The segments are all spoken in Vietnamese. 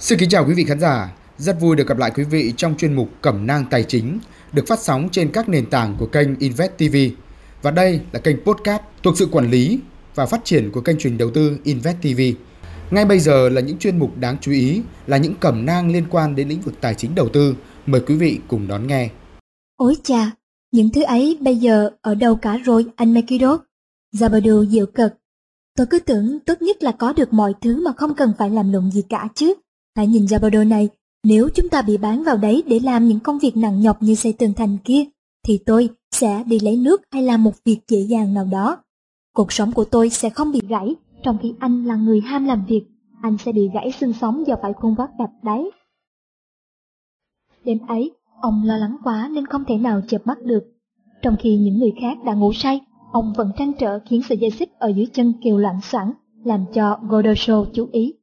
Xin kính chào quý vị khán giả, rất vui được gặp lại quý vị trong chuyên mục Cẩm nang tài chính được phát sóng trên các nền tảng của kênh Invest TV. Và đây là kênh podcast thuộc sự quản lý và phát triển của kênh truyền đầu tư Invest TV. Ngay bây giờ là những chuyên mục đáng chú ý, là những cẩm nang liên quan đến lĩnh vực tài chính đầu tư. Mời quý vị cùng đón nghe. Ôi chà, những thứ ấy bây giờ ở đâu cả rồi anh Mekido? Zabadu dịu cực. Tôi cứ tưởng tốt nhất là có được mọi thứ mà không cần phải làm lụng gì cả chứ. Hãy nhìn ra bao đồ này, nếu chúng ta bị bán vào đấy để làm những công việc nặng nhọc như xây tường thành kia, thì tôi sẽ đi lấy nước hay làm một việc dễ dàng nào đó. Cuộc sống của tôi sẽ không bị gãy, trong khi anh là người ham làm việc, anh sẽ bị gãy xương sống do phải khuôn vác đập đấy. Đêm ấy, ông lo lắng quá nên không thể nào chợp mắt được. Trong khi những người khác đã ngủ say, ông vẫn trăn trở khiến sợi dây xích ở dưới chân kêu loạn xoảng, làm cho Godosho chú ý.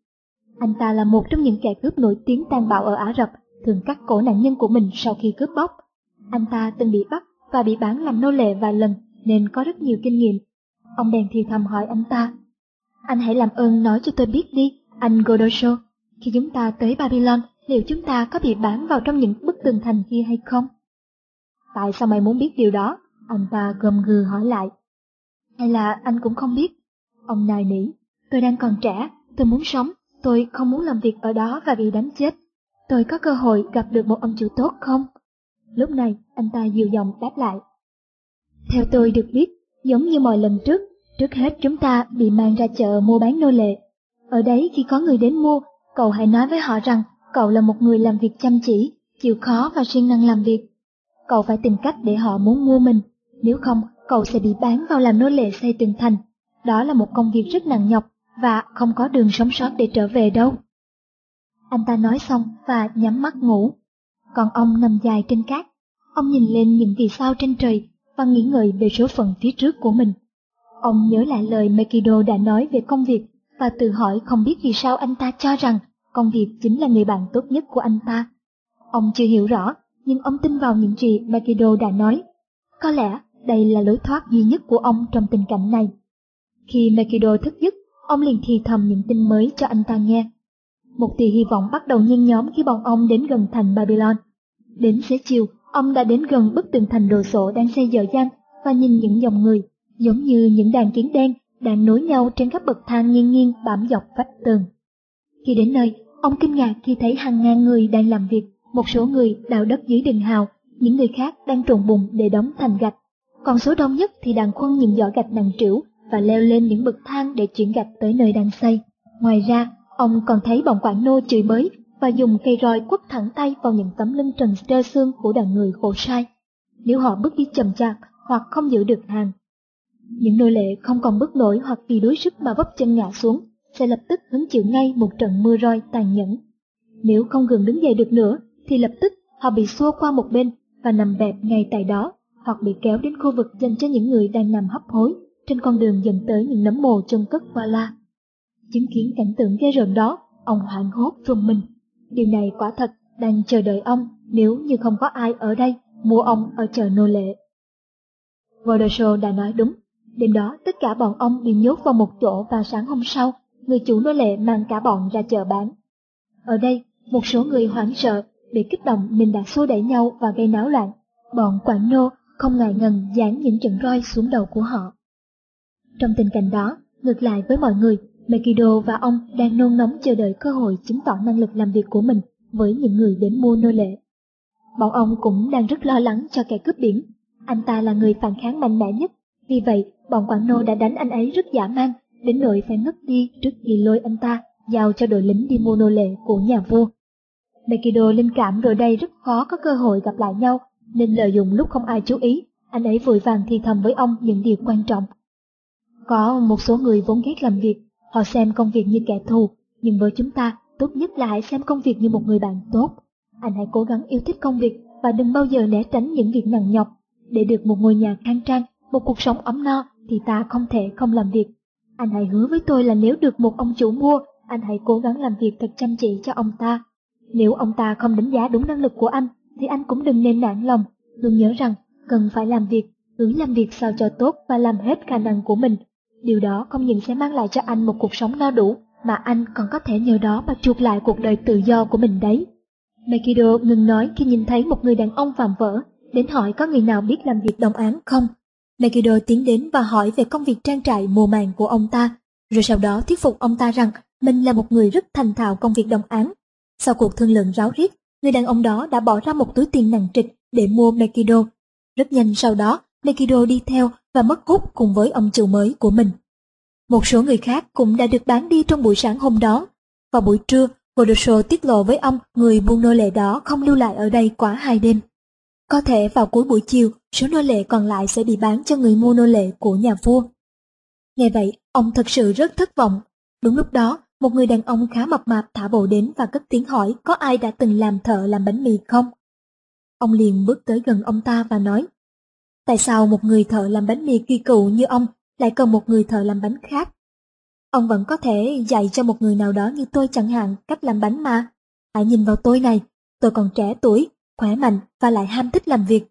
Anh ta là một trong những kẻ cướp nổi tiếng tàn bạo ở Ả Rập, thường cắt cổ nạn nhân của mình sau khi cướp bóc. Anh ta từng bị bắt và bị bán làm nô lệ vài lần nên có rất nhiều kinh nghiệm. Ông bèn thì thầm hỏi anh ta. Anh hãy làm ơn nói cho tôi biết đi, anh Godosho, khi chúng ta tới Babylon, liệu chúng ta có bị bán vào trong những bức tường thành kia hay không? Tại sao mày muốn biết điều đó? Anh ta gầm gừ hỏi lại. Hay là anh cũng không biết? Ông nài nỉ, tôi đang còn trẻ, tôi muốn sống, Tôi không muốn làm việc ở đó và bị đánh chết. Tôi có cơ hội gặp được một ông chủ tốt không? Lúc này, anh ta dịu giọng đáp lại. Theo tôi được biết, giống như mọi lần trước, trước hết chúng ta bị mang ra chợ mua bán nô lệ. Ở đấy khi có người đến mua, cậu hãy nói với họ rằng cậu là một người làm việc chăm chỉ, chịu khó và siêng năng làm việc. Cậu phải tìm cách để họ muốn mua mình, nếu không cậu sẽ bị bán vào làm nô lệ xây tường thành. Đó là một công việc rất nặng nhọc và không có đường sống sót để trở về đâu. Anh ta nói xong và nhắm mắt ngủ. Còn ông nằm dài trên cát. Ông nhìn lên những vì sao trên trời và nghĩ ngợi về số phận phía trước của mình. Ông nhớ lại lời Mekido đã nói về công việc và tự hỏi không biết vì sao anh ta cho rằng công việc chính là người bạn tốt nhất của anh ta. Ông chưa hiểu rõ, nhưng ông tin vào những gì Mekido đã nói. Có lẽ đây là lối thoát duy nhất của ông trong tình cảnh này. Khi Mekido thức giấc, Ông liền thì thầm những tin mới cho anh ta nghe. Một tia hy vọng bắt đầu nhen nhóm khi bọn ông đến gần thành Babylon. Đến xế chiều, ông đã đến gần bức tường thành đồ sộ đang xây dở dang và nhìn những dòng người, giống như những đàn kiến đen đang nối nhau trên các bậc thang nghiêng nghiêng bám dọc vách tường. Khi đến nơi, ông kinh ngạc khi thấy hàng ngàn người đang làm việc, một số người đào đất dưới đường hào, những người khác đang trộn bùn để đóng thành gạch. Còn số đông nhất thì đang khuân những giỏ gạch nặng trĩu và leo lên những bậc thang để chuyển gạch tới nơi đang xây. Ngoài ra, ông còn thấy bọn quản nô chửi bới và dùng cây roi quất thẳng tay vào những tấm lưng trần trơ xương của đàn người khổ sai. Nếu họ bước đi chậm chạp hoặc không giữ được hàng, những nô lệ không còn bước nổi hoặc vì đuối sức mà vấp chân ngã xuống, sẽ lập tức hứng chịu ngay một trận mưa roi tàn nhẫn. Nếu không gần đứng dậy được nữa, thì lập tức họ bị xua qua một bên và nằm bẹp ngay tại đó, hoặc bị kéo đến khu vực dành cho những người đang nằm hấp hối trên con đường dẫn tới những nấm mồ chân cất qua la. Chứng kiến cảnh tượng ghê rợn đó, ông hoảng hốt rùng mình. Điều này quả thật đang chờ đợi ông nếu như không có ai ở đây mua ông ở chợ nô lệ. Vodoso đã nói đúng, đêm đó tất cả bọn ông bị nhốt vào một chỗ và sáng hôm sau, người chủ nô lệ mang cả bọn ra chợ bán. Ở đây, một số người hoảng sợ, bị kích động nên đã xô đẩy nhau và gây náo loạn. Bọn quản nô không ngại ngần dán những trận roi xuống đầu của họ. Trong tình cảnh đó, ngược lại với mọi người, Mekido và ông đang nôn nóng chờ đợi cơ hội chứng tỏ năng lực làm việc của mình với những người đến mua nô lệ. Bọn ông cũng đang rất lo lắng cho kẻ cướp biển. Anh ta là người phản kháng mạnh mẽ nhất, vì vậy bọn quản nô đã đánh anh ấy rất dã man, đến nỗi phải ngất đi trước khi lôi anh ta giao cho đội lính đi mua nô lệ của nhà vua. Mekido linh cảm rồi đây rất khó có cơ hội gặp lại nhau, nên lợi dụng lúc không ai chú ý, anh ấy vội vàng thì thầm với ông những điều quan trọng có một số người vốn ghét làm việc, họ xem công việc như kẻ thù, nhưng với chúng ta, tốt nhất là hãy xem công việc như một người bạn tốt. Anh hãy cố gắng yêu thích công việc và đừng bao giờ né tránh những việc nặng nhọc. Để được một ngôi nhà khang trang, một cuộc sống ấm no thì ta không thể không làm việc. Anh hãy hứa với tôi là nếu được một ông chủ mua, anh hãy cố gắng làm việc thật chăm chỉ cho ông ta. Nếu ông ta không đánh giá đúng năng lực của anh, thì anh cũng đừng nên nản lòng. Luôn nhớ rằng, cần phải làm việc, cứ làm việc sao cho tốt và làm hết khả năng của mình Điều đó không những sẽ mang lại cho anh một cuộc sống no đủ, mà anh còn có thể nhờ đó mà chuộc lại cuộc đời tự do của mình đấy. Mekido ngừng nói khi nhìn thấy một người đàn ông phạm vỡ, đến hỏi có người nào biết làm việc đồng án không. Mekido tiến đến và hỏi về công việc trang trại mùa màng của ông ta, rồi sau đó thuyết phục ông ta rằng mình là một người rất thành thạo công việc đồng án. Sau cuộc thương lượng ráo riết, người đàn ông đó đã bỏ ra một túi tiền nặng trịch để mua Mekido. Rất nhanh sau đó, Mekido đi theo và mất hút cùng với ông chủ mới của mình. Một số người khác cũng đã được bán đi trong buổi sáng hôm đó. Vào buổi trưa, Godosho tiết lộ với ông người buôn nô lệ đó không lưu lại ở đây quá hai đêm. Có thể vào cuối buổi chiều, số nô lệ còn lại sẽ bị bán cho người mua nô lệ của nhà vua. Nghe vậy, ông thật sự rất thất vọng. Đúng lúc đó, một người đàn ông khá mập mạp thả bộ đến và cất tiếng hỏi có ai đã từng làm thợ làm bánh mì không. Ông liền bước tới gần ông ta và nói, tại sao một người thợ làm bánh mì kỳ cựu như ông lại cần một người thợ làm bánh khác? Ông vẫn có thể dạy cho một người nào đó như tôi chẳng hạn cách làm bánh mà. Hãy nhìn vào tôi này, tôi còn trẻ tuổi, khỏe mạnh và lại ham thích làm việc.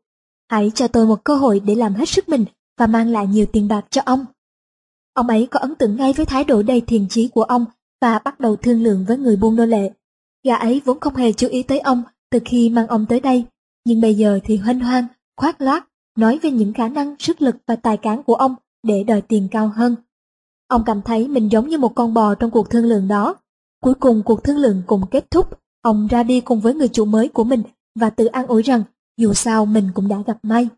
Hãy cho tôi một cơ hội để làm hết sức mình và mang lại nhiều tiền bạc cho ông. Ông ấy có ấn tượng ngay với thái độ đầy thiền chí của ông và bắt đầu thương lượng với người buôn nô lệ. Gã ấy vốn không hề chú ý tới ông từ khi mang ông tới đây, nhưng bây giờ thì hoanh hoang, khoác loát, nói về những khả năng, sức lực và tài cán của ông để đòi tiền cao hơn. Ông cảm thấy mình giống như một con bò trong cuộc thương lượng đó. Cuối cùng cuộc thương lượng cũng kết thúc, ông ra đi cùng với người chủ mới của mình và tự an ủi rằng dù sao mình cũng đã gặp may.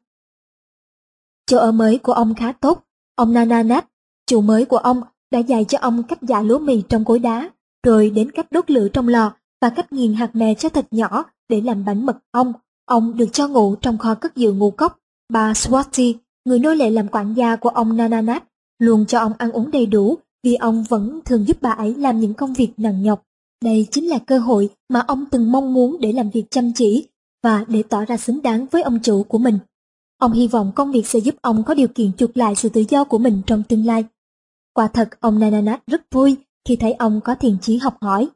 Chỗ ở mới của ông khá tốt, ông Nananat, chủ mới của ông đã dạy cho ông cách giả lúa mì trong cối đá, rồi đến cách đốt lửa trong lò và cách nghiền hạt mè cho thật nhỏ để làm bánh mật ong. Ông được cho ngủ trong kho cất giữ ngũ cốc. Bà Swati, người nô lệ làm quản gia của ông Nananat, luôn cho ông ăn uống đầy đủ vì ông vẫn thường giúp bà ấy làm những công việc nặng nhọc. Đây chính là cơ hội mà ông từng mong muốn để làm việc chăm chỉ và để tỏ ra xứng đáng với ông chủ của mình. Ông hy vọng công việc sẽ giúp ông có điều kiện chuộc lại sự tự do của mình trong tương lai. Quả thật ông Nananat rất vui khi thấy ông có thiện chí học hỏi.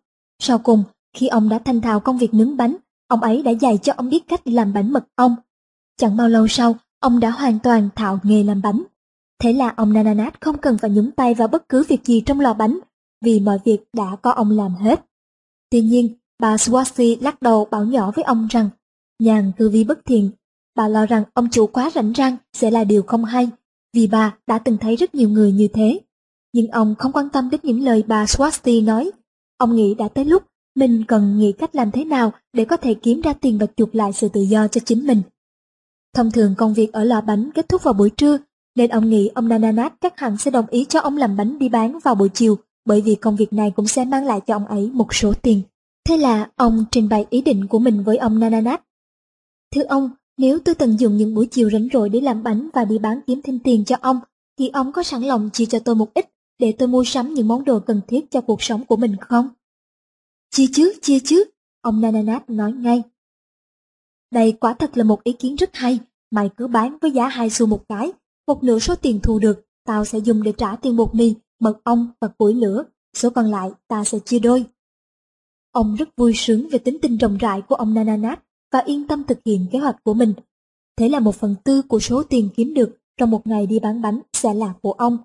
Sau cùng, khi ông đã thành thạo công việc nướng bánh, ông ấy đã dạy cho ông biết cách làm bánh mật ong. Chẳng bao lâu sau, ông đã hoàn toàn thạo nghề làm bánh. Thế là ông Nananat không cần phải nhúng tay vào bất cứ việc gì trong lò bánh, vì mọi việc đã có ông làm hết. Tuy nhiên, bà Swasti lắc đầu bảo nhỏ với ông rằng, nhàn cư vi bất thiện. Bà lo rằng ông chủ quá rảnh rang sẽ là điều không hay, vì bà đã từng thấy rất nhiều người như thế. Nhưng ông không quan tâm đến những lời bà Swasti nói. Ông nghĩ đã tới lúc mình cần nghĩ cách làm thế nào để có thể kiếm ra tiền và chuộc lại sự tự do cho chính mình. Thông thường công việc ở lò bánh kết thúc vào buổi trưa, nên ông nghĩ ông Nananat chắc hẳn sẽ đồng ý cho ông làm bánh đi bán vào buổi chiều, bởi vì công việc này cũng sẽ mang lại cho ông ấy một số tiền. Thế là ông trình bày ý định của mình với ông Nananat. Thưa ông, nếu tôi tận dụng những buổi chiều rảnh rỗi để làm bánh và đi bán kiếm thêm tiền cho ông, thì ông có sẵn lòng chia cho tôi một ít để tôi mua sắm những món đồ cần thiết cho cuộc sống của mình không? Chia chứ, chia chứ, ông Nananat nói ngay. Đây quả thật là một ý kiến rất hay, mày cứ bán với giá hai xu một cái, một nửa số tiền thu được, tao sẽ dùng để trả tiền bột mì, mật ong và củi lửa, số còn lại ta sẽ chia đôi. Ông rất vui sướng về tính tình rộng rãi của ông Nananat và yên tâm thực hiện kế hoạch của mình. Thế là một phần tư của số tiền kiếm được trong một ngày đi bán bánh sẽ là của ông.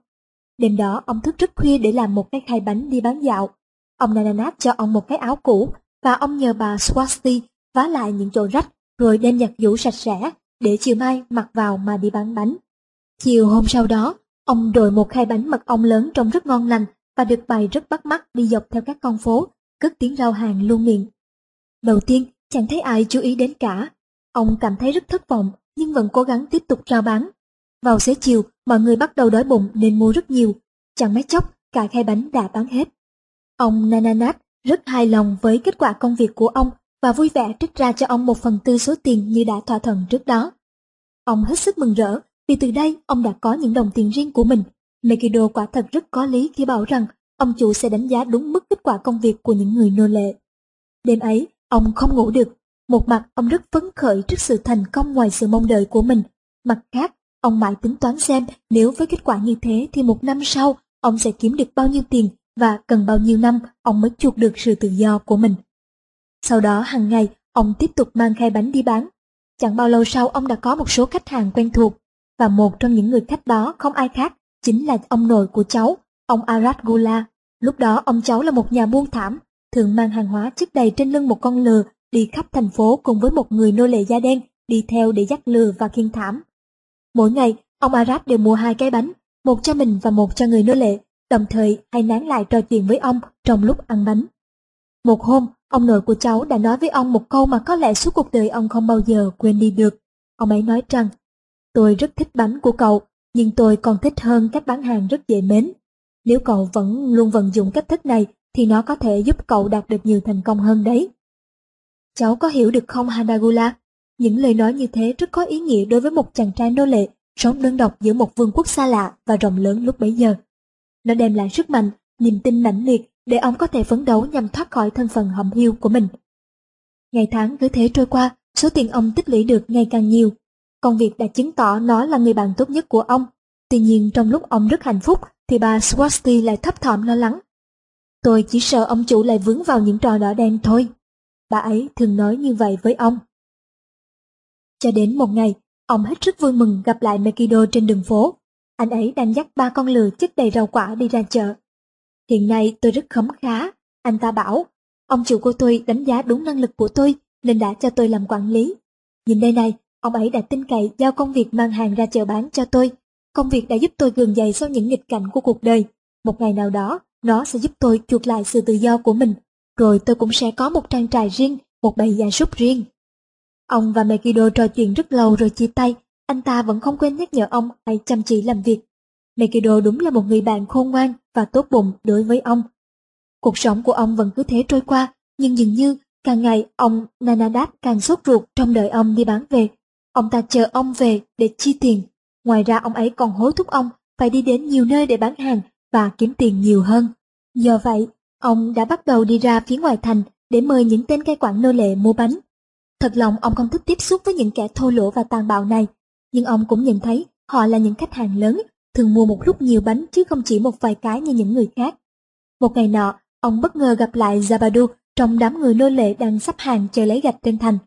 Đêm đó ông thức rất khuya để làm một cái khay bánh đi bán dạo. Ông Nananat cho ông một cái áo cũ và ông nhờ bà Swasti vá lại những chỗ rách rồi đem giặt giũ sạch sẽ để chiều mai mặc vào mà đi bán bánh. Chiều hôm sau đó, ông đội một khay bánh mật ong lớn trông rất ngon lành và được bày rất bắt mắt đi dọc theo các con phố, cất tiếng rau hàng luôn miệng. Đầu tiên, chẳng thấy ai chú ý đến cả. Ông cảm thấy rất thất vọng nhưng vẫn cố gắng tiếp tục rao bán. Vào xế chiều, mọi người bắt đầu đói bụng nên mua rất nhiều. Chẳng mấy chốc, cả khay bánh đã bán hết. Ông Nananat rất hài lòng với kết quả công việc của ông và vui vẻ trích ra cho ông một phần tư số tiền như đã thỏa thuận trước đó. Ông hết sức mừng rỡ vì từ đây ông đã có những đồng tiền riêng của mình. Mekido quả thật rất có lý khi bảo rằng ông chủ sẽ đánh giá đúng mức kết quả công việc của những người nô lệ. Đêm ấy, ông không ngủ được. Một mặt ông rất phấn khởi trước sự thành công ngoài sự mong đợi của mình. Mặt khác, Ông mãi tính toán xem nếu với kết quả như thế thì một năm sau ông sẽ kiếm được bao nhiêu tiền và cần bao nhiêu năm ông mới chuộc được sự tự do của mình. Sau đó hàng ngày ông tiếp tục mang khay bánh đi bán. Chẳng bao lâu sau ông đã có một số khách hàng quen thuộc và một trong những người khách đó không ai khác chính là ông nội của cháu, ông Arat Gula. Lúc đó ông cháu là một nhà buôn thảm, thường mang hàng hóa chất đầy trên lưng một con lừa đi khắp thành phố cùng với một người nô lệ da đen đi theo để dắt lừa và khiêng thảm. Mỗi ngày, ông Arad đều mua hai cái bánh, một cho mình và một cho người nô lệ, đồng thời hay nán lại trò chuyện với ông trong lúc ăn bánh. Một hôm, ông nội của cháu đã nói với ông một câu mà có lẽ suốt cuộc đời ông không bao giờ quên đi được. Ông ấy nói rằng, tôi rất thích bánh của cậu, nhưng tôi còn thích hơn cách bán hàng rất dễ mến. Nếu cậu vẫn luôn vận dụng cách thức này, thì nó có thể giúp cậu đạt được nhiều thành công hơn đấy. Cháu có hiểu được không Hanagula? Những lời nói như thế rất có ý nghĩa đối với một chàng trai nô lệ sống đơn độc giữa một vương quốc xa lạ và rộng lớn lúc bấy giờ. Nó đem lại sức mạnh, niềm tin mãnh liệt để ông có thể phấn đấu nhằm thoát khỏi thân phận hầm hiu của mình. Ngày tháng cứ thế trôi qua, số tiền ông tích lũy được ngày càng nhiều. Công việc đã chứng tỏ nó là người bạn tốt nhất của ông. Tuy nhiên trong lúc ông rất hạnh phúc thì bà Swasti lại thấp thỏm lo lắng. Tôi chỉ sợ ông chủ lại vướng vào những trò đỏ đen thôi. Bà ấy thường nói như vậy với ông. Cho đến một ngày, ông hết sức vui mừng gặp lại Mekido trên đường phố. Anh ấy đang dắt ba con lừa chất đầy rau quả đi ra chợ. Hiện nay tôi rất khấm khá, anh ta bảo. Ông chủ của tôi đánh giá đúng năng lực của tôi nên đã cho tôi làm quản lý. Nhìn đây này, ông ấy đã tin cậy giao công việc mang hàng ra chợ bán cho tôi. Công việc đã giúp tôi gường dậy sau những nghịch cảnh của cuộc đời. Một ngày nào đó, nó sẽ giúp tôi chuộc lại sự tự do của mình. Rồi tôi cũng sẽ có một trang trại riêng, một bầy gia súc riêng. Ông và Megiddo trò chuyện rất lâu rồi chia tay, anh ta vẫn không quên nhắc nhở ông hãy chăm chỉ làm việc. Mekido đúng là một người bạn khôn ngoan và tốt bụng đối với ông. Cuộc sống của ông vẫn cứ thế trôi qua, nhưng dường như càng ngày ông Nanadab càng sốt ruột trong đợi ông đi bán về. Ông ta chờ ông về để chi tiền. Ngoài ra ông ấy còn hối thúc ông phải đi đến nhiều nơi để bán hàng và kiếm tiền nhiều hơn. Do vậy, ông đã bắt đầu đi ra phía ngoài thành để mời những tên cai quản nô lệ mua bánh. Thật lòng ông không thích tiếp xúc với những kẻ thô lỗ và tàn bạo này, nhưng ông cũng nhận thấy họ là những khách hàng lớn, thường mua một lúc nhiều bánh chứ không chỉ một vài cái như những người khác. Một ngày nọ, ông bất ngờ gặp lại Zabadu trong đám người nô lệ đang sắp hàng chờ lấy gạch trên thành.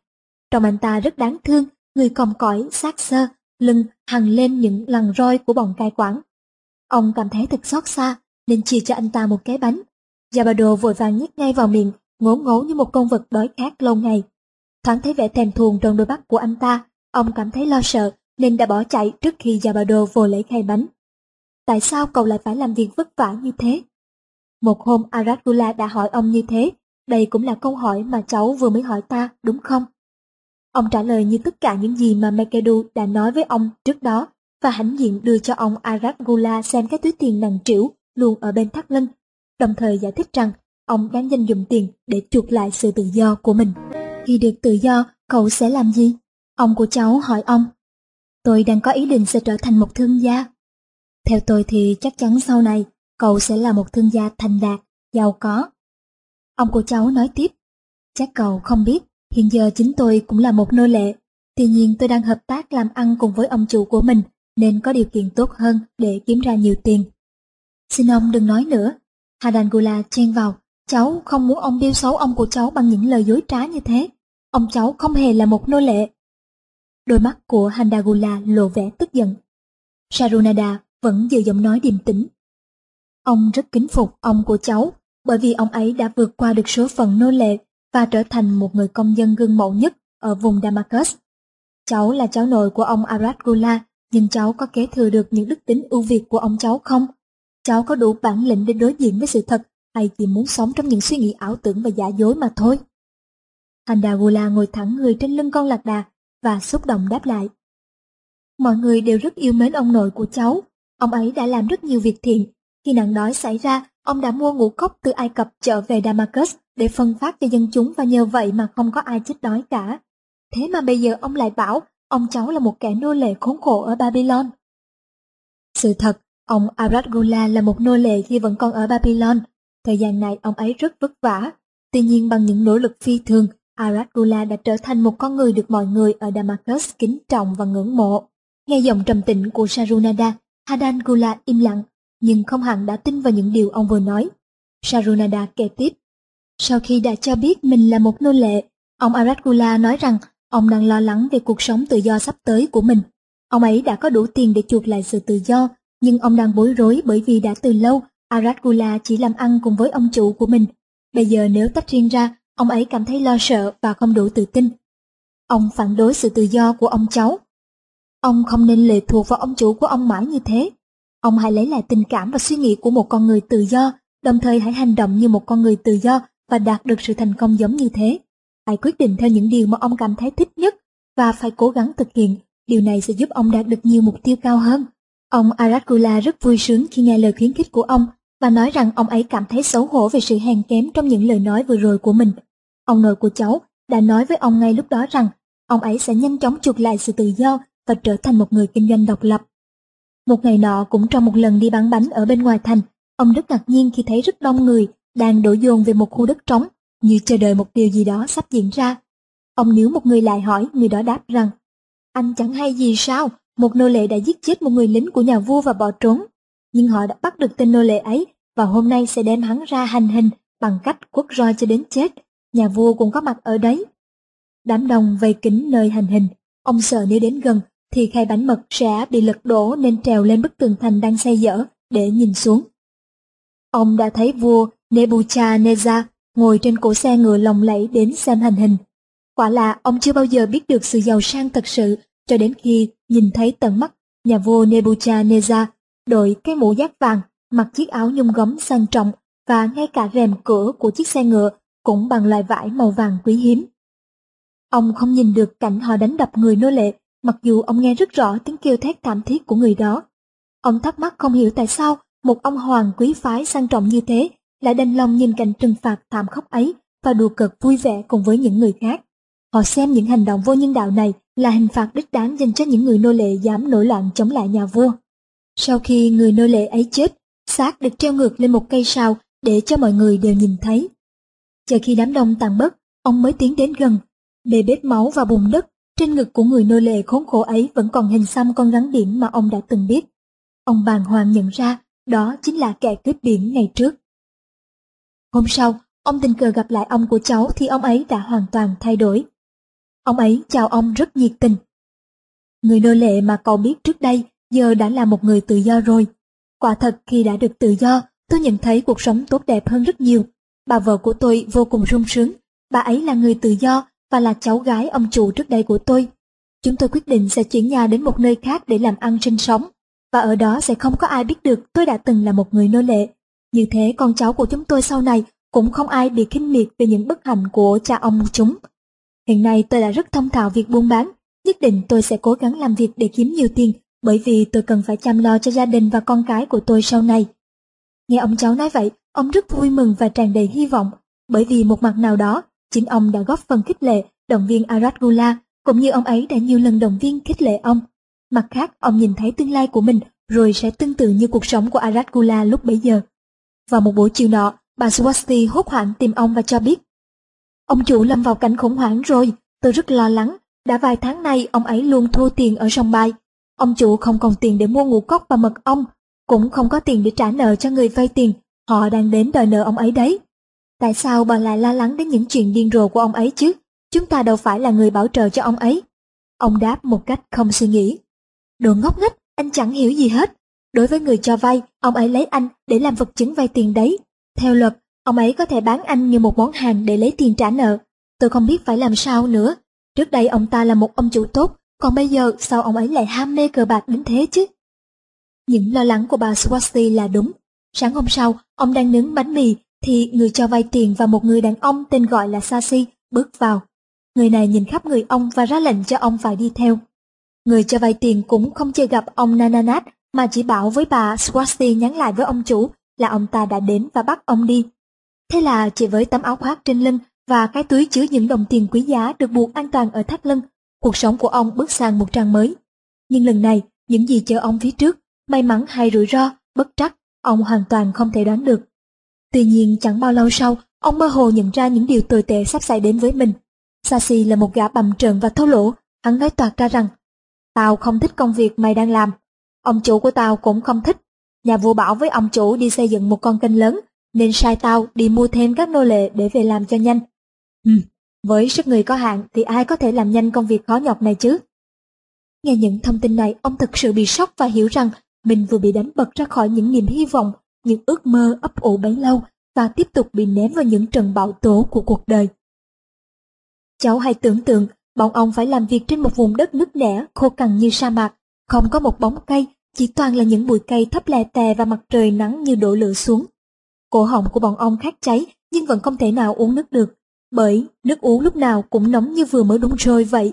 Trong anh ta rất đáng thương, người còng cõi, xác xơ, lưng hằng lên những lằn roi của bọn cai quản. Ông cảm thấy thật xót xa, nên chia cho anh ta một cái bánh. Zabado vội vàng nhét ngay vào miệng, ngố ngố như một con vật đói khát lâu ngày. Thoáng thấy vẻ thèm thuồng trong đôi mắt của anh ta, ông cảm thấy lo sợ nên đã bỏ chạy trước khi Zabado vô lấy khay bánh. Tại sao cậu lại phải làm việc vất vả như thế? Một hôm Aratula đã hỏi ông như thế, đây cũng là câu hỏi mà cháu vừa mới hỏi ta, đúng không? Ông trả lời như tất cả những gì mà Mekedu đã nói với ông trước đó và hãnh diện đưa cho ông Aragula xem cái túi tiền nặng trĩu luôn ở bên thắt lưng, đồng thời giải thích rằng ông đang dành dùng tiền để chuộc lại sự tự do của mình. Khi được tự do, cậu sẽ làm gì? Ông của cháu hỏi ông. Tôi đang có ý định sẽ trở thành một thương gia. Theo tôi thì chắc chắn sau này, cậu sẽ là một thương gia thành đạt, giàu có. Ông của cháu nói tiếp, chắc cậu không biết, hiện giờ chính tôi cũng là một nô lệ. Tuy nhiên tôi đang hợp tác làm ăn cùng với ông chủ của mình, nên có điều kiện tốt hơn để kiếm ra nhiều tiền. Xin ông đừng nói nữa. Hadangula chen vào, cháu không muốn ông biêu xấu ông của cháu bằng những lời dối trá như thế. Ông cháu không hề là một nô lệ. Đôi mắt của Handagula lộ vẻ tức giận. Sarunada vẫn giữ giọng nói điềm tĩnh. Ông rất kính phục ông của cháu bởi vì ông ấy đã vượt qua được số phận nô lệ và trở thành một người công dân gương mẫu nhất ở vùng Damascus. Cháu là cháu nội của ông Arad Gula, nhưng cháu có kế thừa được những đức tính ưu việt của ông cháu không? Cháu có đủ bản lĩnh để đối diện với sự thật hay chỉ muốn sống trong những suy nghĩ ảo tưởng và giả dối mà thôi? Handagula ngồi thẳng người trên lưng con lạc đà và xúc động đáp lại. Mọi người đều rất yêu mến ông nội của cháu. Ông ấy đã làm rất nhiều việc thiện. Khi nạn đói xảy ra, ông đã mua ngũ cốc từ Ai Cập trở về Damascus để phân phát cho dân chúng và nhờ vậy mà không có ai chết đói cả. Thế mà bây giờ ông lại bảo ông cháu là một kẻ nô lệ khốn khổ ở Babylon. Sự thật, ông Aradgula là một nô lệ khi vẫn còn ở Babylon. Thời gian này ông ấy rất vất vả. Tuy nhiên bằng những nỗ lực phi thường, Aradgula đã trở thành một con người được mọi người ở Damascus kính trọng và ngưỡng mộ. Nghe giọng trầm tĩnh của Sarunada, Hadan Gula im lặng, nhưng không hẳn đã tin vào những điều ông vừa nói. Sarunada kể tiếp. Sau khi đã cho biết mình là một nô lệ, ông Aratgula nói rằng ông đang lo lắng về cuộc sống tự do sắp tới của mình. Ông ấy đã có đủ tiền để chuộc lại sự tự do, nhưng ông đang bối rối bởi vì đã từ lâu Aratgula chỉ làm ăn cùng với ông chủ của mình. Bây giờ nếu tách riêng ra, ông ấy cảm thấy lo sợ và không đủ tự tin. Ông phản đối sự tự do của ông cháu. Ông không nên lệ thuộc vào ông chủ của ông mãi như thế. Ông hãy lấy lại tình cảm và suy nghĩ của một con người tự do, đồng thời hãy hành động như một con người tự do và đạt được sự thành công giống như thế. Hãy quyết định theo những điều mà ông cảm thấy thích nhất và phải cố gắng thực hiện. Điều này sẽ giúp ông đạt được nhiều mục tiêu cao hơn. Ông Aracula rất vui sướng khi nghe lời khuyến khích của ông và nói rằng ông ấy cảm thấy xấu hổ về sự hèn kém trong những lời nói vừa rồi của mình. Ông nội của cháu đã nói với ông ngay lúc đó rằng ông ấy sẽ nhanh chóng chuộc lại sự tự do và trở thành một người kinh doanh độc lập. Một ngày nọ cũng trong một lần đi bán bánh ở bên ngoài thành, ông rất ngạc nhiên khi thấy rất đông người đang đổ dồn về một khu đất trống, như chờ đợi một điều gì đó sắp diễn ra. Ông níu một người lại hỏi, người đó đáp rằng, anh chẳng hay gì sao, một nô lệ đã giết chết một người lính của nhà vua và bỏ trốn. Nhưng họ đã bắt được tên nô lệ ấy và hôm nay sẽ đem hắn ra hành hình bằng cách quất roi cho đến chết. Nhà vua cũng có mặt ở đấy. Đám đông vây kính nơi hành hình, ông sợ nếu đến gần thì khay bánh mật sẽ bị lật đổ nên trèo lên bức tường thành đang xây dở để nhìn xuống. Ông đã thấy vua Nebuchadnezzar ngồi trên cổ xe ngựa lồng lẫy đến xem hành hình. Quả là ông chưa bao giờ biết được sự giàu sang thật sự cho đến khi nhìn thấy tận mắt nhà vua Nebuchadnezzar đội cái mũ giáp vàng, mặc chiếc áo nhung gấm sang trọng và ngay cả rèm cửa của chiếc xe ngựa cũng bằng loại vải màu vàng quý hiếm. Ông không nhìn được cảnh họ đánh đập người nô lệ, mặc dù ông nghe rất rõ tiếng kêu thét thảm thiết của người đó. Ông thắc mắc không hiểu tại sao một ông hoàng quý phái sang trọng như thế lại đành lòng nhìn cảnh trừng phạt thảm khốc ấy và đùa cợt vui vẻ cùng với những người khác. Họ xem những hành động vô nhân đạo này là hình phạt đích đáng dành cho những người nô lệ dám nổi loạn chống lại nhà vua. Sau khi người nô lệ ấy chết, xác được treo ngược lên một cây sao để cho mọi người đều nhìn thấy. Chờ khi đám đông tàn bớt, ông mới tiến đến gần. Bề bết máu và bùn đất trên ngực của người nô lệ khốn khổ ấy vẫn còn hình xăm con rắn biển mà ông đã từng biết. Ông bàng hoàng nhận ra đó chính là kẻ cướp biển ngày trước. Hôm sau, ông tình cờ gặp lại ông của cháu thì ông ấy đã hoàn toàn thay đổi. Ông ấy chào ông rất nhiệt tình. Người nô lệ mà cậu biết trước đây giờ đã là một người tự do rồi. Quả thật khi đã được tự do, tôi nhận thấy cuộc sống tốt đẹp hơn rất nhiều. Bà vợ của tôi vô cùng sung sướng. Bà ấy là người tự do và là cháu gái ông chủ trước đây của tôi. Chúng tôi quyết định sẽ chuyển nhà đến một nơi khác để làm ăn sinh sống. Và ở đó sẽ không có ai biết được tôi đã từng là một người nô lệ. Như thế con cháu của chúng tôi sau này cũng không ai bị khinh miệt về những bất hạnh của cha ông chúng. Hiện nay tôi đã rất thông thạo việc buôn bán, nhất định tôi sẽ cố gắng làm việc để kiếm nhiều tiền bởi vì tôi cần phải chăm lo cho gia đình và con cái của tôi sau này. Nghe ông cháu nói vậy, ông rất vui mừng và tràn đầy hy vọng, bởi vì một mặt nào đó, chính ông đã góp phần khích lệ, động viên Aratgula, cũng như ông ấy đã nhiều lần động viên khích lệ ông. Mặt khác, ông nhìn thấy tương lai của mình rồi sẽ tương tự như cuộc sống của Aratgula lúc bấy giờ. Vào một buổi chiều nọ, bà Swasti hốt hoảng tìm ông và cho biết. Ông chủ lâm vào cảnh khủng hoảng rồi, tôi rất lo lắng, đã vài tháng nay ông ấy luôn thua tiền ở sông bài. Ông chủ không còn tiền để mua ngũ cốc và mật ong, cũng không có tiền để trả nợ cho người vay tiền, họ đang đến đòi nợ ông ấy đấy. Tại sao bà lại lo lắng đến những chuyện điên rồ của ông ấy chứ? Chúng ta đâu phải là người bảo trợ cho ông ấy. Ông đáp một cách không suy nghĩ. Đồ ngốc nghếch, anh chẳng hiểu gì hết. Đối với người cho vay, ông ấy lấy anh để làm vật chứng vay tiền đấy. Theo luật, ông ấy có thể bán anh như một món hàng để lấy tiền trả nợ. Tôi không biết phải làm sao nữa. Trước đây ông ta là một ông chủ tốt, còn bây giờ sao ông ấy lại ham mê cờ bạc đến thế chứ? Những lo lắng của bà Swasti là đúng. Sáng hôm sau, ông đang nướng bánh mì, thì người cho vay tiền và một người đàn ông tên gọi là Sasi bước vào. Người này nhìn khắp người ông và ra lệnh cho ông phải đi theo. Người cho vay tiền cũng không chơi gặp ông Nananat mà chỉ bảo với bà Swasti nhắn lại với ông chủ là ông ta đã đến và bắt ông đi. Thế là chỉ với tấm áo khoác trên lưng và cái túi chứa những đồng tiền quý giá được buộc an toàn ở thắt lưng, cuộc sống của ông bước sang một trang mới. Nhưng lần này, những gì chờ ông phía trước, may mắn hay rủi ro, bất trắc, ông hoàn toàn không thể đoán được. Tuy nhiên chẳng bao lâu sau, ông mơ hồ nhận ra những điều tồi tệ sắp xảy đến với mình. sasi là một gã bầm trợn và thô lỗ, hắn nói toạc ra rằng, tao không thích công việc mày đang làm, ông chủ của tao cũng không thích. Nhà vua bảo với ông chủ đi xây dựng một con kênh lớn, nên sai tao đi mua thêm các nô lệ để về làm cho nhanh. Ừ, với sức người có hạn thì ai có thể làm nhanh công việc khó nhọc này chứ? Nghe những thông tin này, ông thực sự bị sốc và hiểu rằng mình vừa bị đánh bật ra khỏi những niềm hy vọng những ước mơ ấp ủ bấy lâu và tiếp tục bị ném vào những trận bão tố của cuộc đời. Cháu hãy tưởng tượng bọn ông phải làm việc trên một vùng đất nứt nẻ, khô cằn như sa mạc, không có một bóng cây, chỉ toàn là những bụi cây thấp lè tè và mặt trời nắng như đổ lửa xuống. Cổ họng của bọn ông khát cháy nhưng vẫn không thể nào uống nước được, bởi nước uống lúc nào cũng nóng như vừa mới đun sôi vậy.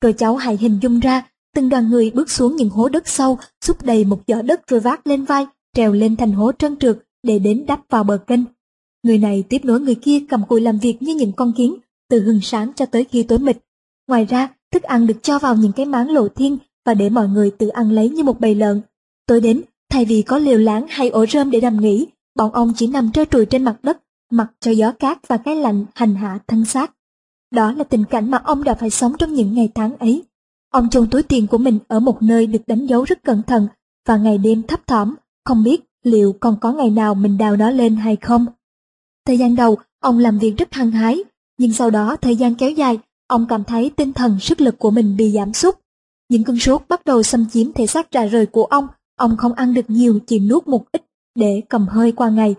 Rồi cháu hãy hình dung ra, từng đoàn người bước xuống những hố đất sâu, xúc đầy một giỏ đất rồi vác lên vai, trèo lên thành hố trơn trượt để đến đắp vào bờ kênh. Người này tiếp nối người kia cầm cùi làm việc như những con kiến, từ hừng sáng cho tới khi tối mịt. Ngoài ra, thức ăn được cho vào những cái máng lộ thiên và để mọi người tự ăn lấy như một bầy lợn. Tối đến, thay vì có liều láng hay ổ rơm để nằm nghỉ, bọn ông chỉ nằm trơ trùi trên mặt đất, mặc cho gió cát và cái lạnh hành hạ thân xác. Đó là tình cảnh mà ông đã phải sống trong những ngày tháng ấy. Ông chôn túi tiền của mình ở một nơi được đánh dấu rất cẩn thận và ngày đêm thấp thỏm, không biết liệu còn có ngày nào mình đào nó lên hay không. Thời gian đầu, ông làm việc rất hăng hái, nhưng sau đó thời gian kéo dài, ông cảm thấy tinh thần sức lực của mình bị giảm sút. Những cơn sốt bắt đầu xâm chiếm thể xác rã rời của ông, ông không ăn được nhiều chỉ nuốt một ít để cầm hơi qua ngày.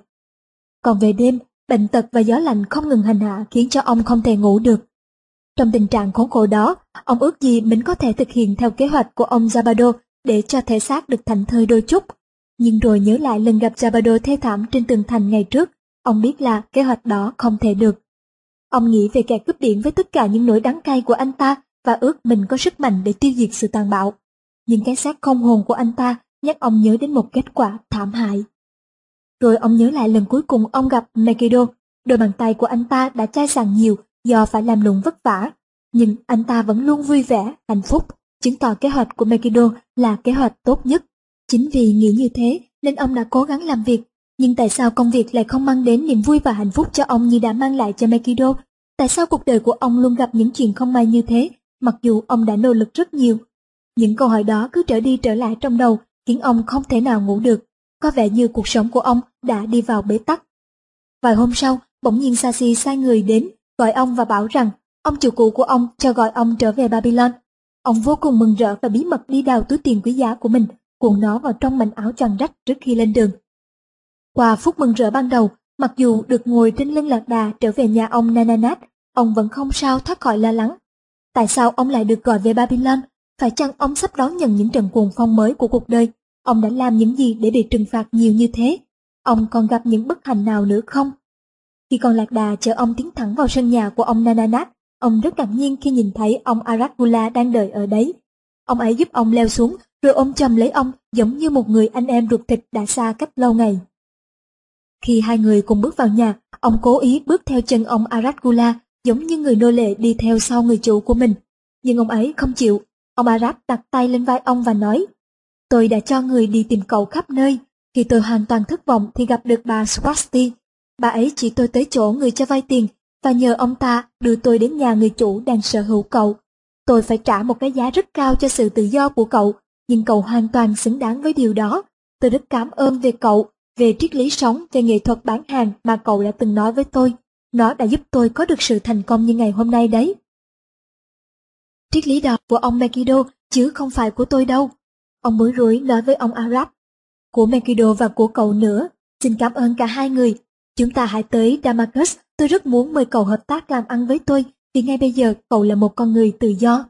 Còn về đêm, bệnh tật và gió lạnh không ngừng hành hạ khiến cho ông không thể ngủ được. Trong tình trạng khốn khổ đó, ông ước gì mình có thể thực hiện theo kế hoạch của ông Zabado để cho thể xác được thảnh thơi đôi chút. Nhưng rồi nhớ lại lần gặp Jabado thê thảm trên tường thành ngày trước, ông biết là kế hoạch đó không thể được. Ông nghĩ về kẻ cướp điện với tất cả những nỗi đắng cay của anh ta và ước mình có sức mạnh để tiêu diệt sự tàn bạo. Nhưng cái xác không hồn của anh ta nhắc ông nhớ đến một kết quả thảm hại. Rồi ông nhớ lại lần cuối cùng ông gặp Megiddo, đôi bàn tay của anh ta đã chai sàn nhiều do phải làm lụng vất vả. Nhưng anh ta vẫn luôn vui vẻ, hạnh phúc, chứng tỏ kế hoạch của Megiddo là kế hoạch tốt nhất. Chính vì nghĩ như thế nên ông đã cố gắng làm việc. Nhưng tại sao công việc lại không mang đến niềm vui và hạnh phúc cho ông như đã mang lại cho Makido Tại sao cuộc đời của ông luôn gặp những chuyện không may như thế, mặc dù ông đã nỗ lực rất nhiều? Những câu hỏi đó cứ trở đi trở lại trong đầu, khiến ông không thể nào ngủ được. Có vẻ như cuộc sống của ông đã đi vào bế tắc. Vài hôm sau, bỗng nhiên Sashi sai người đến, gọi ông và bảo rằng ông chủ cũ của ông cho gọi ông trở về Babylon. Ông vô cùng mừng rỡ và bí mật đi đào túi tiền quý giá của mình, cuộn nó vào trong mảnh áo choàng rách trước khi lên đường. Qua phút mừng rỡ ban đầu, mặc dù được ngồi trên lưng lạc đà trở về nhà ông Nananat, ông vẫn không sao thoát khỏi lo lắng. Tại sao ông lại được gọi về Babylon? Phải chăng ông sắp đón nhận những trận cuồng phong mới của cuộc đời? Ông đã làm những gì để bị trừng phạt nhiều như thế? Ông còn gặp những bất hạnh nào nữa không? Khi con lạc đà chở ông tiến thẳng vào sân nhà của ông Nananat, ông rất ngạc nhiên khi nhìn thấy ông Aragula đang đợi ở đấy. Ông ấy giúp ông leo xuống, rồi ôm chầm lấy ông giống như một người anh em ruột thịt đã xa cách lâu ngày. Khi hai người cùng bước vào nhà, ông cố ý bước theo chân ông Aragula giống như người nô lệ đi theo sau người chủ của mình. Nhưng ông ấy không chịu, ông Arat đặt tay lên vai ông và nói, Tôi đã cho người đi tìm cậu khắp nơi, khi tôi hoàn toàn thất vọng thì gặp được bà Swasti. Bà ấy chỉ tôi tới chỗ người cho vay tiền và nhờ ông ta đưa tôi đến nhà người chủ đang sở hữu cậu. Tôi phải trả một cái giá rất cao cho sự tự do của cậu, nhưng cậu hoàn toàn xứng đáng với điều đó. Tôi rất cảm ơn về cậu, về triết lý sống, về nghệ thuật bán hàng mà cậu đã từng nói với tôi. Nó đã giúp tôi có được sự thành công như ngày hôm nay đấy. Triết lý đó của ông Megiddo chứ không phải của tôi đâu. Ông bối rối nói với ông Arab. Của Megiddo và của cậu nữa. Xin cảm ơn cả hai người. Chúng ta hãy tới Damascus. Tôi rất muốn mời cậu hợp tác làm ăn với tôi vì ngay bây giờ cậu là một con người tự do.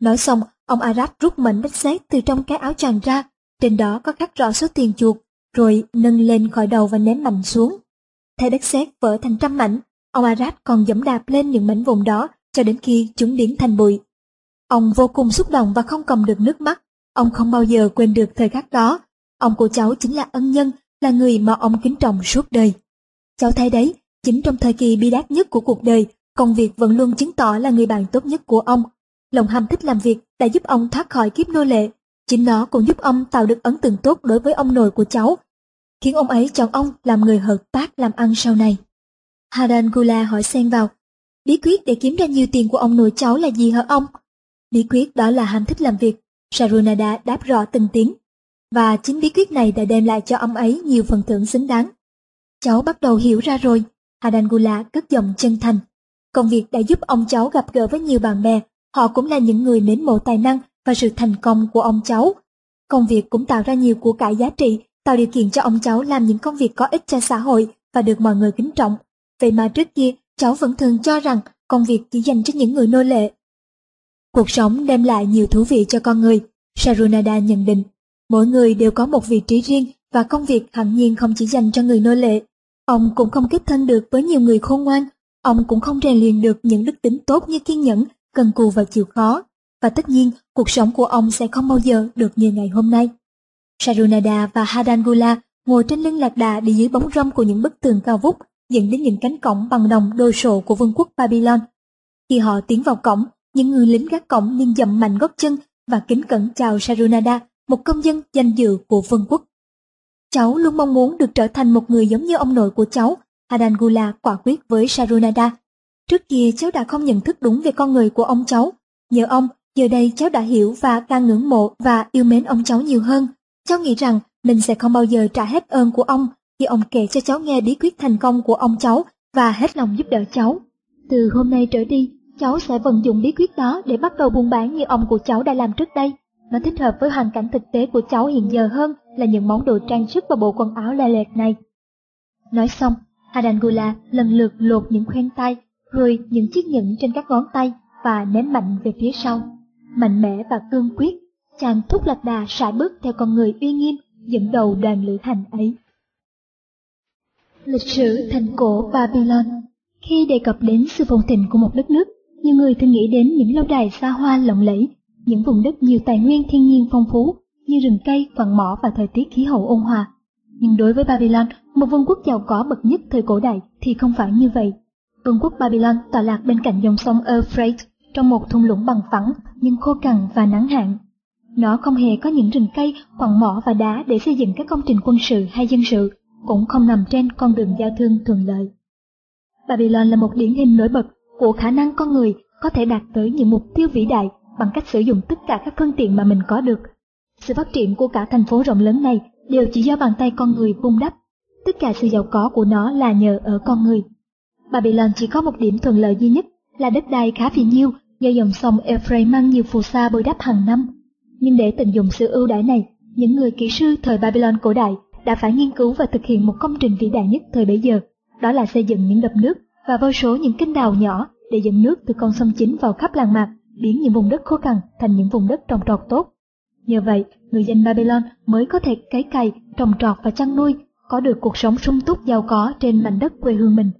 Nói xong, ông Arab rút mảnh đất sét từ trong cái áo chàng ra. Trên đó có khắc rõ số tiền chuột, rồi nâng lên khỏi đầu và ném mạnh xuống. Thay đất sét vỡ thành trăm mảnh, ông Arab còn dẫm đạp lên những mảnh vụn đó cho đến khi chúng biến thành bụi. Ông vô cùng xúc động và không cầm được nước mắt. Ông không bao giờ quên được thời khắc đó. Ông của cháu chính là ân nhân, là người mà ông kính trọng suốt đời. Cháu thấy đấy, chính trong thời kỳ bi đát nhất của cuộc đời, công việc vẫn luôn chứng tỏ là người bạn tốt nhất của ông. Lòng ham thích làm việc đã giúp ông thoát khỏi kiếp nô lệ. Chính nó cũng giúp ông tạo được ấn tượng tốt đối với ông nội của cháu, khiến ông ấy chọn ông làm người hợp tác làm ăn sau này. Haran Gula hỏi xen vào, bí quyết để kiếm ra nhiều tiền của ông nội cháu là gì hả ông? Bí quyết đó là ham thích làm việc, Sarunada đáp rõ từng tiếng. Và chính bí quyết này đã đem lại cho ông ấy nhiều phần thưởng xứng đáng. Cháu bắt đầu hiểu ra rồi, Hadangula cất giọng chân thành. Công việc đã giúp ông cháu gặp gỡ với nhiều bạn bè, họ cũng là những người mến mộ tài năng và sự thành công của ông cháu. Công việc cũng tạo ra nhiều của cải giá trị tạo điều kiện cho ông cháu làm những công việc có ích cho xã hội và được mọi người kính trọng. Vậy mà trước kia, cháu vẫn thường cho rằng công việc chỉ dành cho những người nô lệ. Cuộc sống đem lại nhiều thú vị cho con người, Sarunada nhận định. Mỗi người đều có một vị trí riêng và công việc hẳn nhiên không chỉ dành cho người nô lệ. Ông cũng không kết thân được với nhiều người khôn ngoan, ông cũng không rèn luyện được những đức tính tốt như kiên nhẫn, cần cù và chịu khó. Và tất nhiên, cuộc sống của ông sẽ không bao giờ được như ngày hôm nay. Sarunada và Hadangula ngồi trên lưng lạc đà đi dưới bóng râm của những bức tường cao vút dẫn đến những cánh cổng bằng đồng đồ sộ của vương quốc Babylon. Khi họ tiến vào cổng, những người lính gác cổng liền dậm mạnh gót chân và kính cẩn chào Sarunada, một công dân danh dự của vương quốc. Cháu luôn mong muốn được trở thành một người giống như ông nội của cháu, Hadangula quả quyết với Sarunada. Trước kia cháu đã không nhận thức đúng về con người của ông cháu. Nhờ ông, giờ đây cháu đã hiểu và càng ngưỡng mộ và yêu mến ông cháu nhiều hơn. Cháu nghĩ rằng mình sẽ không bao giờ trả hết ơn của ông khi ông kể cho cháu nghe bí quyết thành công của ông cháu và hết lòng giúp đỡ cháu. Từ hôm nay trở đi, cháu sẽ vận dụng bí quyết đó để bắt đầu buôn bán như ông của cháu đã làm trước đây. Nó thích hợp với hoàn cảnh thực tế của cháu hiện giờ hơn là những món đồ trang sức và bộ quần áo lè lẹt này. Nói xong, Adangula lần lượt lột những khoen tay, rồi những chiếc nhẫn trên các ngón tay và ném mạnh về phía sau. Mạnh mẽ và cương quyết, chàng thúc lạc đà sải bước theo con người uy nghiêm dẫn đầu đoàn lữ hành ấy. Lịch sử thành cổ Babylon Khi đề cập đến sự phồn thịnh của một đất nước, nhiều người thường nghĩ đến những lâu đài xa hoa lộng lẫy, những vùng đất nhiều tài nguyên thiên nhiên phong phú như rừng cây, quặng mỏ và thời tiết khí hậu ôn hòa. Nhưng đối với Babylon, một vương quốc giàu có bậc nhất thời cổ đại thì không phải như vậy. Vương quốc Babylon tọa lạc bên cạnh dòng sông Euphrates trong một thung lũng bằng phẳng nhưng khô cằn và nắng hạn. Nó không hề có những rừng cây, quặng mỏ và đá để xây dựng các công trình quân sự hay dân sự, cũng không nằm trên con đường giao thương thuận lợi. Babylon là một điển hình nổi bật của khả năng con người có thể đạt tới những mục tiêu vĩ đại bằng cách sử dụng tất cả các phương tiện mà mình có được. Sự phát triển của cả thành phố rộng lớn này đều chỉ do bàn tay con người vun đắp. Tất cả sự giàu có của nó là nhờ ở con người. Babylon chỉ có một điểm thuận lợi duy nhất là đất đai khá phì nhiêu do dòng sông Euphrates mang nhiều phù sa bồi đắp hàng năm. Nhưng để tận dụng sự ưu đãi này, những người kỹ sư thời Babylon cổ đại đã phải nghiên cứu và thực hiện một công trình vĩ đại nhất thời bấy giờ, đó là xây dựng những đập nước và vô số những kênh đào nhỏ để dẫn nước từ con sông chính vào khắp làng mạc, biến những vùng đất khô cằn thành những vùng đất trồng trọt tốt. Nhờ vậy, người dân Babylon mới có thể cấy cày, trồng trọt và chăn nuôi, có được cuộc sống sung túc giàu có trên mảnh đất quê hương mình.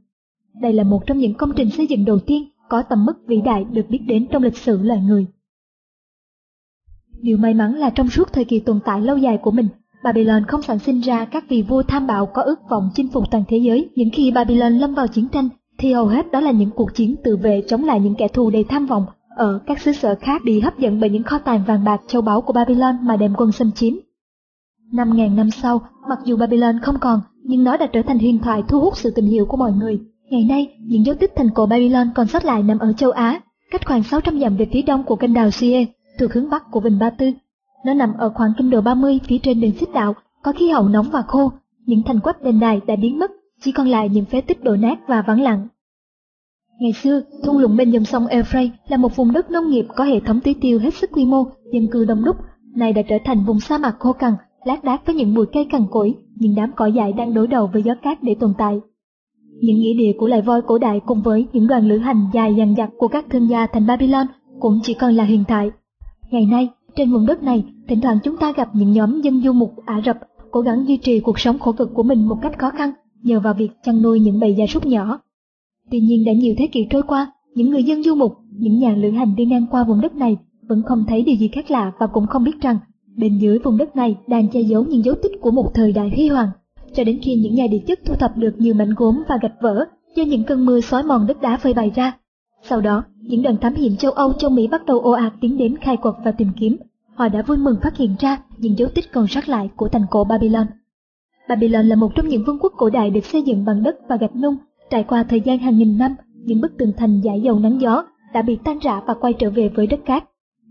Đây là một trong những công trình xây dựng đầu tiên có tầm mức vĩ đại được biết đến trong lịch sử loài người. Điều may mắn là trong suốt thời kỳ tồn tại lâu dài của mình, Babylon không sản sinh ra các vị vua tham bạo có ước vọng chinh phục toàn thế giới. Những khi Babylon lâm vào chiến tranh, thì hầu hết đó là những cuộc chiến tự vệ chống lại những kẻ thù đầy tham vọng ở các xứ sở khác bị hấp dẫn bởi những kho tàng vàng bạc châu báu của Babylon mà đem quân xâm chiếm. Năm ngàn năm sau, mặc dù Babylon không còn, nhưng nó đã trở thành huyền thoại thu hút sự tình hiểu của mọi người. Ngày nay, những dấu tích thành cổ Babylon còn sót lại nằm ở châu Á, cách khoảng 600 dặm về phía đông của kênh đào Suez, thuộc hướng bắc của Vịnh Ba Tư. Nó nằm ở khoảng kinh độ 30 phía trên đường xích đạo, có khí hậu nóng và khô. Những thành quách đền đài đã biến mất, chỉ còn lại những phế tích đổ nát và vắng lặng. Ngày xưa, thung lũng bên dòng sông Euphrates là một vùng đất nông nghiệp có hệ thống tưới tiêu hết sức quy mô, dân cư đông đúc, nay đã trở thành vùng sa mạc khô cằn, lác đác với những bụi cây cằn cỗi, những đám cỏ dại đang đối đầu với gió cát để tồn tại. Những nghĩa địa của loài voi cổ đại cùng với những đoàn lữ hành dài dằng dặc của các thương gia thành Babylon cũng chỉ còn là hiện tại. Ngày nay, trên vùng đất này, thỉnh thoảng chúng ta gặp những nhóm dân du mục Ả Rập cố gắng duy trì cuộc sống khổ cực của mình một cách khó khăn nhờ vào việc chăn nuôi những bầy gia súc nhỏ. Tuy nhiên đã nhiều thế kỷ trôi qua, những người dân du mục, những nhà lữ hành đi ngang qua vùng đất này vẫn không thấy điều gì khác lạ và cũng không biết rằng bên dưới vùng đất này đang che giấu những dấu tích của một thời đại huy hoàng. Cho đến khi những nhà địa chất thu thập được nhiều mảnh gốm và gạch vỡ do những cơn mưa xói mòn đất đá phơi bày ra. Sau đó, những đoàn thám hiểm châu Âu châu Mỹ bắt đầu ồ ạt tiến đến khai quật và tìm kiếm. Họ đã vui mừng phát hiện ra những dấu tích còn sót lại của thành cổ Babylon. Babylon là một trong những vương quốc cổ đại được xây dựng bằng đất và gạch nung Trải qua thời gian hàng nghìn năm, những bức tường thành giải dầu nắng gió đã bị tan rã và quay trở về với đất cát.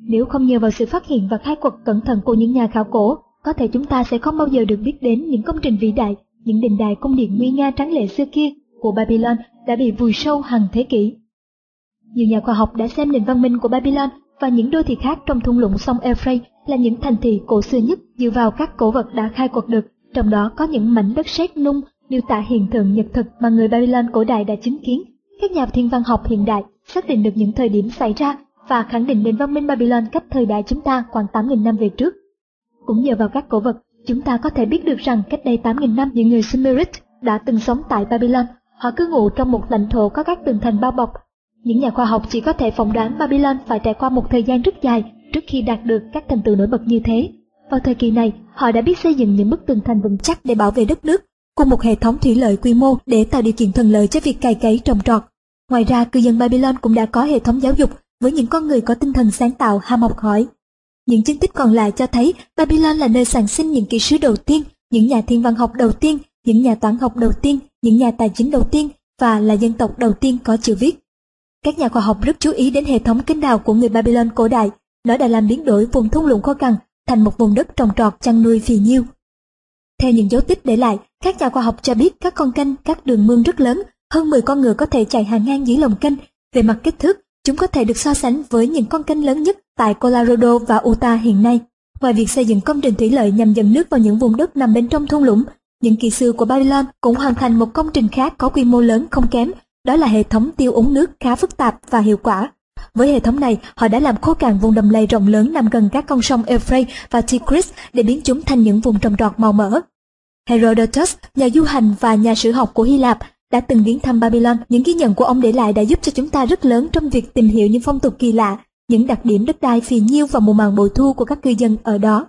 Nếu không nhờ vào sự phát hiện và khai quật cẩn thận của những nhà khảo cổ, có thể chúng ta sẽ không bao giờ được biết đến những công trình vĩ đại, những đình đài cung điện nguy nga tráng lệ xưa kia của Babylon đã bị vùi sâu hàng thế kỷ. Nhiều nhà khoa học đã xem nền văn minh của Babylon và những đô thị khác trong thung lũng sông Euphrates là những thành thị cổ xưa nhất dựa vào các cổ vật đã khai quật được trong đó có những mảnh đất sét nung miêu tả hiện tượng nhật thực mà người Babylon cổ đại đã chứng kiến. Các nhà thiên văn học hiện đại xác định được những thời điểm xảy ra và khẳng định nền văn minh Babylon cách thời đại chúng ta khoảng 8.000 năm về trước. Cũng nhờ vào các cổ vật, chúng ta có thể biết được rằng cách đây 8.000 năm những người Sumerit đã từng sống tại Babylon. Họ cứ ngụ trong một lãnh thổ có các tường thành bao bọc. Những nhà khoa học chỉ có thể phỏng đoán Babylon phải trải qua một thời gian rất dài trước khi đạt được các thành tựu nổi bật như thế. Vào thời kỳ này, họ đã biết xây dựng những bức tường thành vững chắc để bảo vệ đất nước, cùng một hệ thống thủy lợi quy mô để tạo điều kiện thuận lợi cho việc cày cấy trồng trọt. Ngoài ra, cư dân Babylon cũng đã có hệ thống giáo dục với những con người có tinh thần sáng tạo ham học hỏi. Những chứng tích còn lại cho thấy Babylon là nơi sản sinh những kỹ sư đầu tiên, những nhà thiên văn học đầu tiên, những nhà toán học đầu tiên, những nhà tài chính đầu tiên và là dân tộc đầu tiên có chữ viết. Các nhà khoa học rất chú ý đến hệ thống kênh đào của người Babylon cổ đại. Nó đã làm biến đổi vùng thung lũng khó khăn thành một vùng đất trồng trọt chăn nuôi phì nhiêu. Theo những dấu tích để lại, các nhà khoa học cho biết các con kênh, các đường mương rất lớn, hơn 10 con ngựa có thể chạy hàng ngang dưới lòng kênh. Về mặt kích thước, chúng có thể được so sánh với những con kênh lớn nhất tại Colorado và Utah hiện nay. Ngoài việc xây dựng công trình thủy lợi nhằm dẫn nước vào những vùng đất nằm bên trong thung lũng, những kỹ sư của Babylon cũng hoàn thành một công trình khác có quy mô lớn không kém, đó là hệ thống tiêu úng nước khá phức tạp và hiệu quả. Với hệ thống này, họ đã làm khô cạn vùng đầm lầy rộng lớn nằm gần các con sông Euphrates và Tigris để biến chúng thành những vùng trồng trọt màu mỡ. Herodotus, nhà du hành và nhà sử học của Hy Lạp, đã từng viếng thăm Babylon. Những ghi nhận của ông để lại đã giúp cho chúng ta rất lớn trong việc tìm hiểu những phong tục kỳ lạ, những đặc điểm đất đai phì nhiêu và mùa màng bội thu của các cư dân ở đó.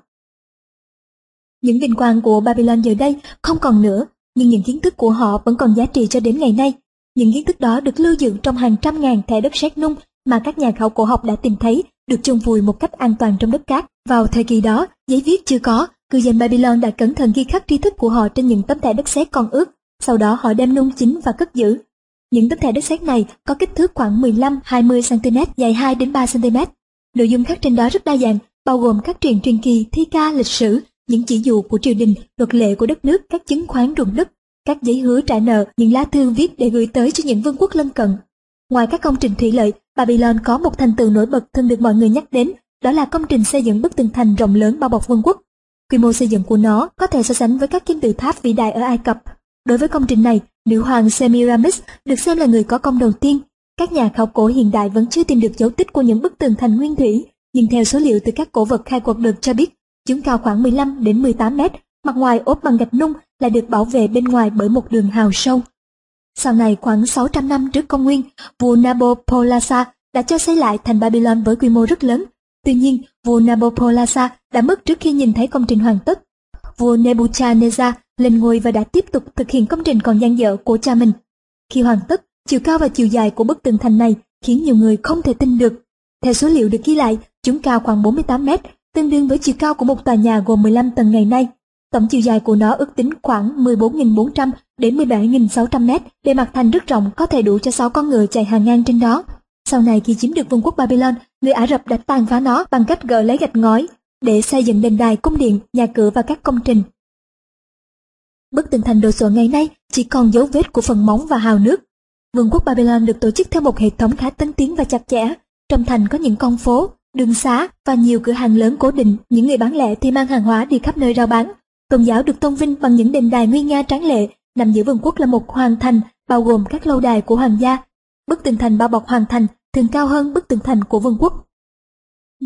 Những vinh quang của Babylon giờ đây không còn nữa, nhưng những kiến thức của họ vẫn còn giá trị cho đến ngày nay. Những kiến thức đó được lưu giữ trong hàng trăm ngàn thẻ đất sét nung mà các nhà khảo cổ học đã tìm thấy được chôn vùi một cách an toàn trong đất cát. Vào thời kỳ đó, giấy viết chưa có, cư dân Babylon đã cẩn thận ghi khắc tri thức của họ trên những tấm thẻ đất sét còn ướt, sau đó họ đem nung chín và cất giữ. Những tấm thẻ đất sét này có kích thước khoảng 15-20 cm, dài 2 đến 3 cm. Nội dung khắc trên đó rất đa dạng, bao gồm các truyền truyền kỳ, thi ca, lịch sử, những chỉ dụ của triều đình, luật lệ của đất nước, các chứng khoán ruộng đất, các giấy hứa trả nợ, những lá thư viết để gửi tới cho những vương quốc lân cận. Ngoài các công trình thủy lợi, Babylon có một thành tựu nổi bật thường được mọi người nhắc đến, đó là công trình xây dựng bức tường thành rộng lớn bao bọc vương quốc. Quy mô xây dựng của nó có thể so sánh với các kim tự tháp vĩ đại ở Ai Cập. Đối với công trình này, nữ hoàng Semiramis được xem là người có công đầu tiên. Các nhà khảo cổ hiện đại vẫn chưa tìm được dấu tích của những bức tường thành nguyên thủy, nhưng theo số liệu từ các cổ vật khai quật được cho biết, chúng cao khoảng 15 đến 18 mét, mặt ngoài ốp bằng gạch nung là được bảo vệ bên ngoài bởi một đường hào sâu. Sau này khoảng 600 năm trước công nguyên, vua Nabopolassar đã cho xây lại thành Babylon với quy mô rất lớn. Tuy nhiên, vua Nabopolassar đã mất trước khi nhìn thấy công trình hoàn tất. Vua Nebuchadnezzar lên ngôi và đã tiếp tục thực hiện công trình còn dang dở của cha mình. Khi hoàn tất, chiều cao và chiều dài của bức tường thành này khiến nhiều người không thể tin được. Theo số liệu được ghi lại, chúng cao khoảng 48 mét, tương đương với chiều cao của một tòa nhà gồm 15 tầng ngày nay. Tổng chiều dài của nó ước tính khoảng 14.400 đến 17.600 mét, bề mặt thành rất rộng có thể đủ cho 6 con người chạy hàng ngang trên đó. Sau này khi chiếm được vương quốc Babylon, người Ả Rập đã tàn phá nó bằng cách gỡ lấy gạch ngói để xây dựng đền đài, cung điện, nhà cửa và các công trình. Bức tường thành đồ sộ ngày nay chỉ còn dấu vết của phần móng và hào nước. Vương quốc Babylon được tổ chức theo một hệ thống khá tân tiến và chặt chẽ. Trong thành có những con phố, đường xá và nhiều cửa hàng lớn cố định. Những người bán lẻ thì mang hàng hóa đi khắp nơi rao bán. Tôn giáo được tôn vinh bằng những đền đài nguy nga tráng lệ. Nằm giữa vương quốc là một hoàng thành bao gồm các lâu đài của hoàng gia. Bức tường thành bao bọc hoàng thành thường cao hơn bức tường thành của vương quốc.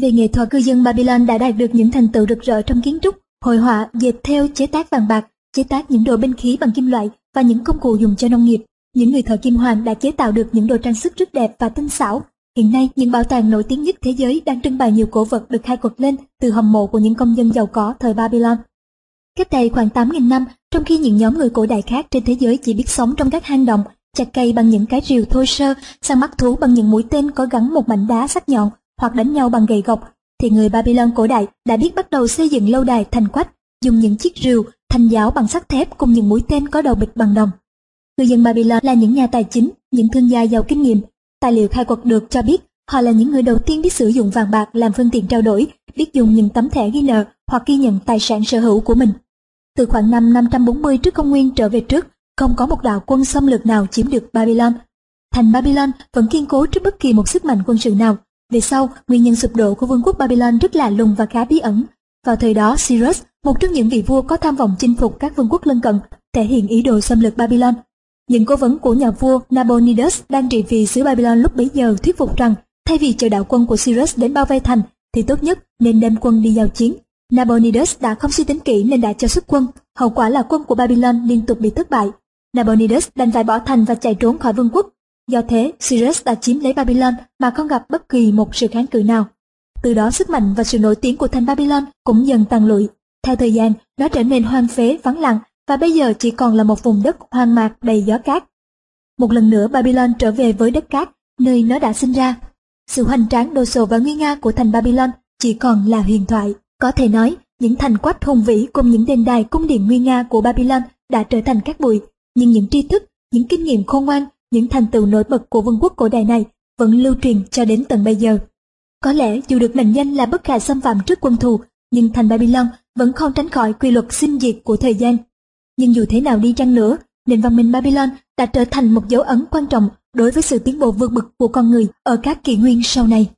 Về nghệ thuật cư dân Babylon đã đạt được những thành tựu rực rỡ trong kiến trúc, hội họa, dệt theo, chế tác vàng bạc, chế tác những đồ binh khí bằng kim loại và những công cụ dùng cho nông nghiệp. Những người thợ kim hoàn đã chế tạo được những đồ trang sức rất đẹp và tinh xảo. Hiện nay, những bảo tàng nổi tiếng nhất thế giới đang trưng bày nhiều cổ vật được khai quật lên từ hầm mộ của những công dân giàu có thời Babylon. Cách đây khoảng 8.000 năm, trong khi những nhóm người cổ đại khác trên thế giới chỉ biết sống trong các hang động, chặt cây bằng những cái rìu thô sơ, săn bắt thú bằng những mũi tên có gắn một mảnh đá sắc nhọn hoặc đánh nhau bằng gậy gộc, thì người Babylon cổ đại đã biết bắt đầu xây dựng lâu đài thành quách, dùng những chiếc rìu, thanh giáo bằng sắt thép cùng những mũi tên có đầu bịch bằng đồng. Cư dân Babylon là những nhà tài chính, những thương gia giàu kinh nghiệm. Tài liệu khai quật được cho biết họ là những người đầu tiên biết sử dụng vàng bạc làm phương tiện trao đổi, biết dùng những tấm thẻ ghi nợ hoặc ghi nhận tài sản sở hữu của mình. Từ khoảng năm 540 trước công nguyên trở về trước, không có một đạo quân xâm lược nào chiếm được Babylon. Thành Babylon vẫn kiên cố trước bất kỳ một sức mạnh quân sự nào. Về sau, nguyên nhân sụp đổ của vương quốc Babylon rất lạ lùng và khá bí ẩn. Vào thời đó, Cyrus, một trong những vị vua có tham vọng chinh phục các vương quốc lân cận, thể hiện ý đồ xâm lược Babylon. Những cố vấn của nhà vua Nabonidus đang trị vì xứ Babylon lúc bấy giờ thuyết phục rằng thay vì chờ đạo quân của Cyrus đến bao vây thành thì tốt nhất nên đem quân đi giao chiến. Nabonidus đã không suy tính kỹ nên đã cho xuất quân, hậu quả là quân của Babylon liên tục bị thất bại. Nabonidus đành phải bỏ thành và chạy trốn khỏi vương quốc. Do thế, Cyrus đã chiếm lấy Babylon mà không gặp bất kỳ một sự kháng cự nào. Từ đó sức mạnh và sự nổi tiếng của thành Babylon cũng dần tàn lụi. Theo thời gian, nó trở nên hoang phế, vắng lặng và bây giờ chỉ còn là một vùng đất hoang mạc đầy gió cát. Một lần nữa Babylon trở về với đất cát, nơi nó đã sinh ra. Sự hoành tráng đồ sộ và nguy nga của thành Babylon chỉ còn là huyền thoại. Có thể nói, những thành quách hùng vĩ cùng những đền đài cung điện nguy nga của Babylon đã trở thành các bụi, nhưng những tri thức, những kinh nghiệm khôn ngoan, những thành tựu nổi bật của vương quốc cổ đại này vẫn lưu truyền cho đến tận bây giờ. Có lẽ dù được mệnh danh là bất khả xâm phạm trước quân thù, nhưng thành Babylon vẫn không tránh khỏi quy luật sinh diệt của thời gian. Nhưng dù thế nào đi chăng nữa, nền văn minh Babylon đã trở thành một dấu ấn quan trọng đối với sự tiến bộ vượt bậc của con người ở các kỷ nguyên sau này.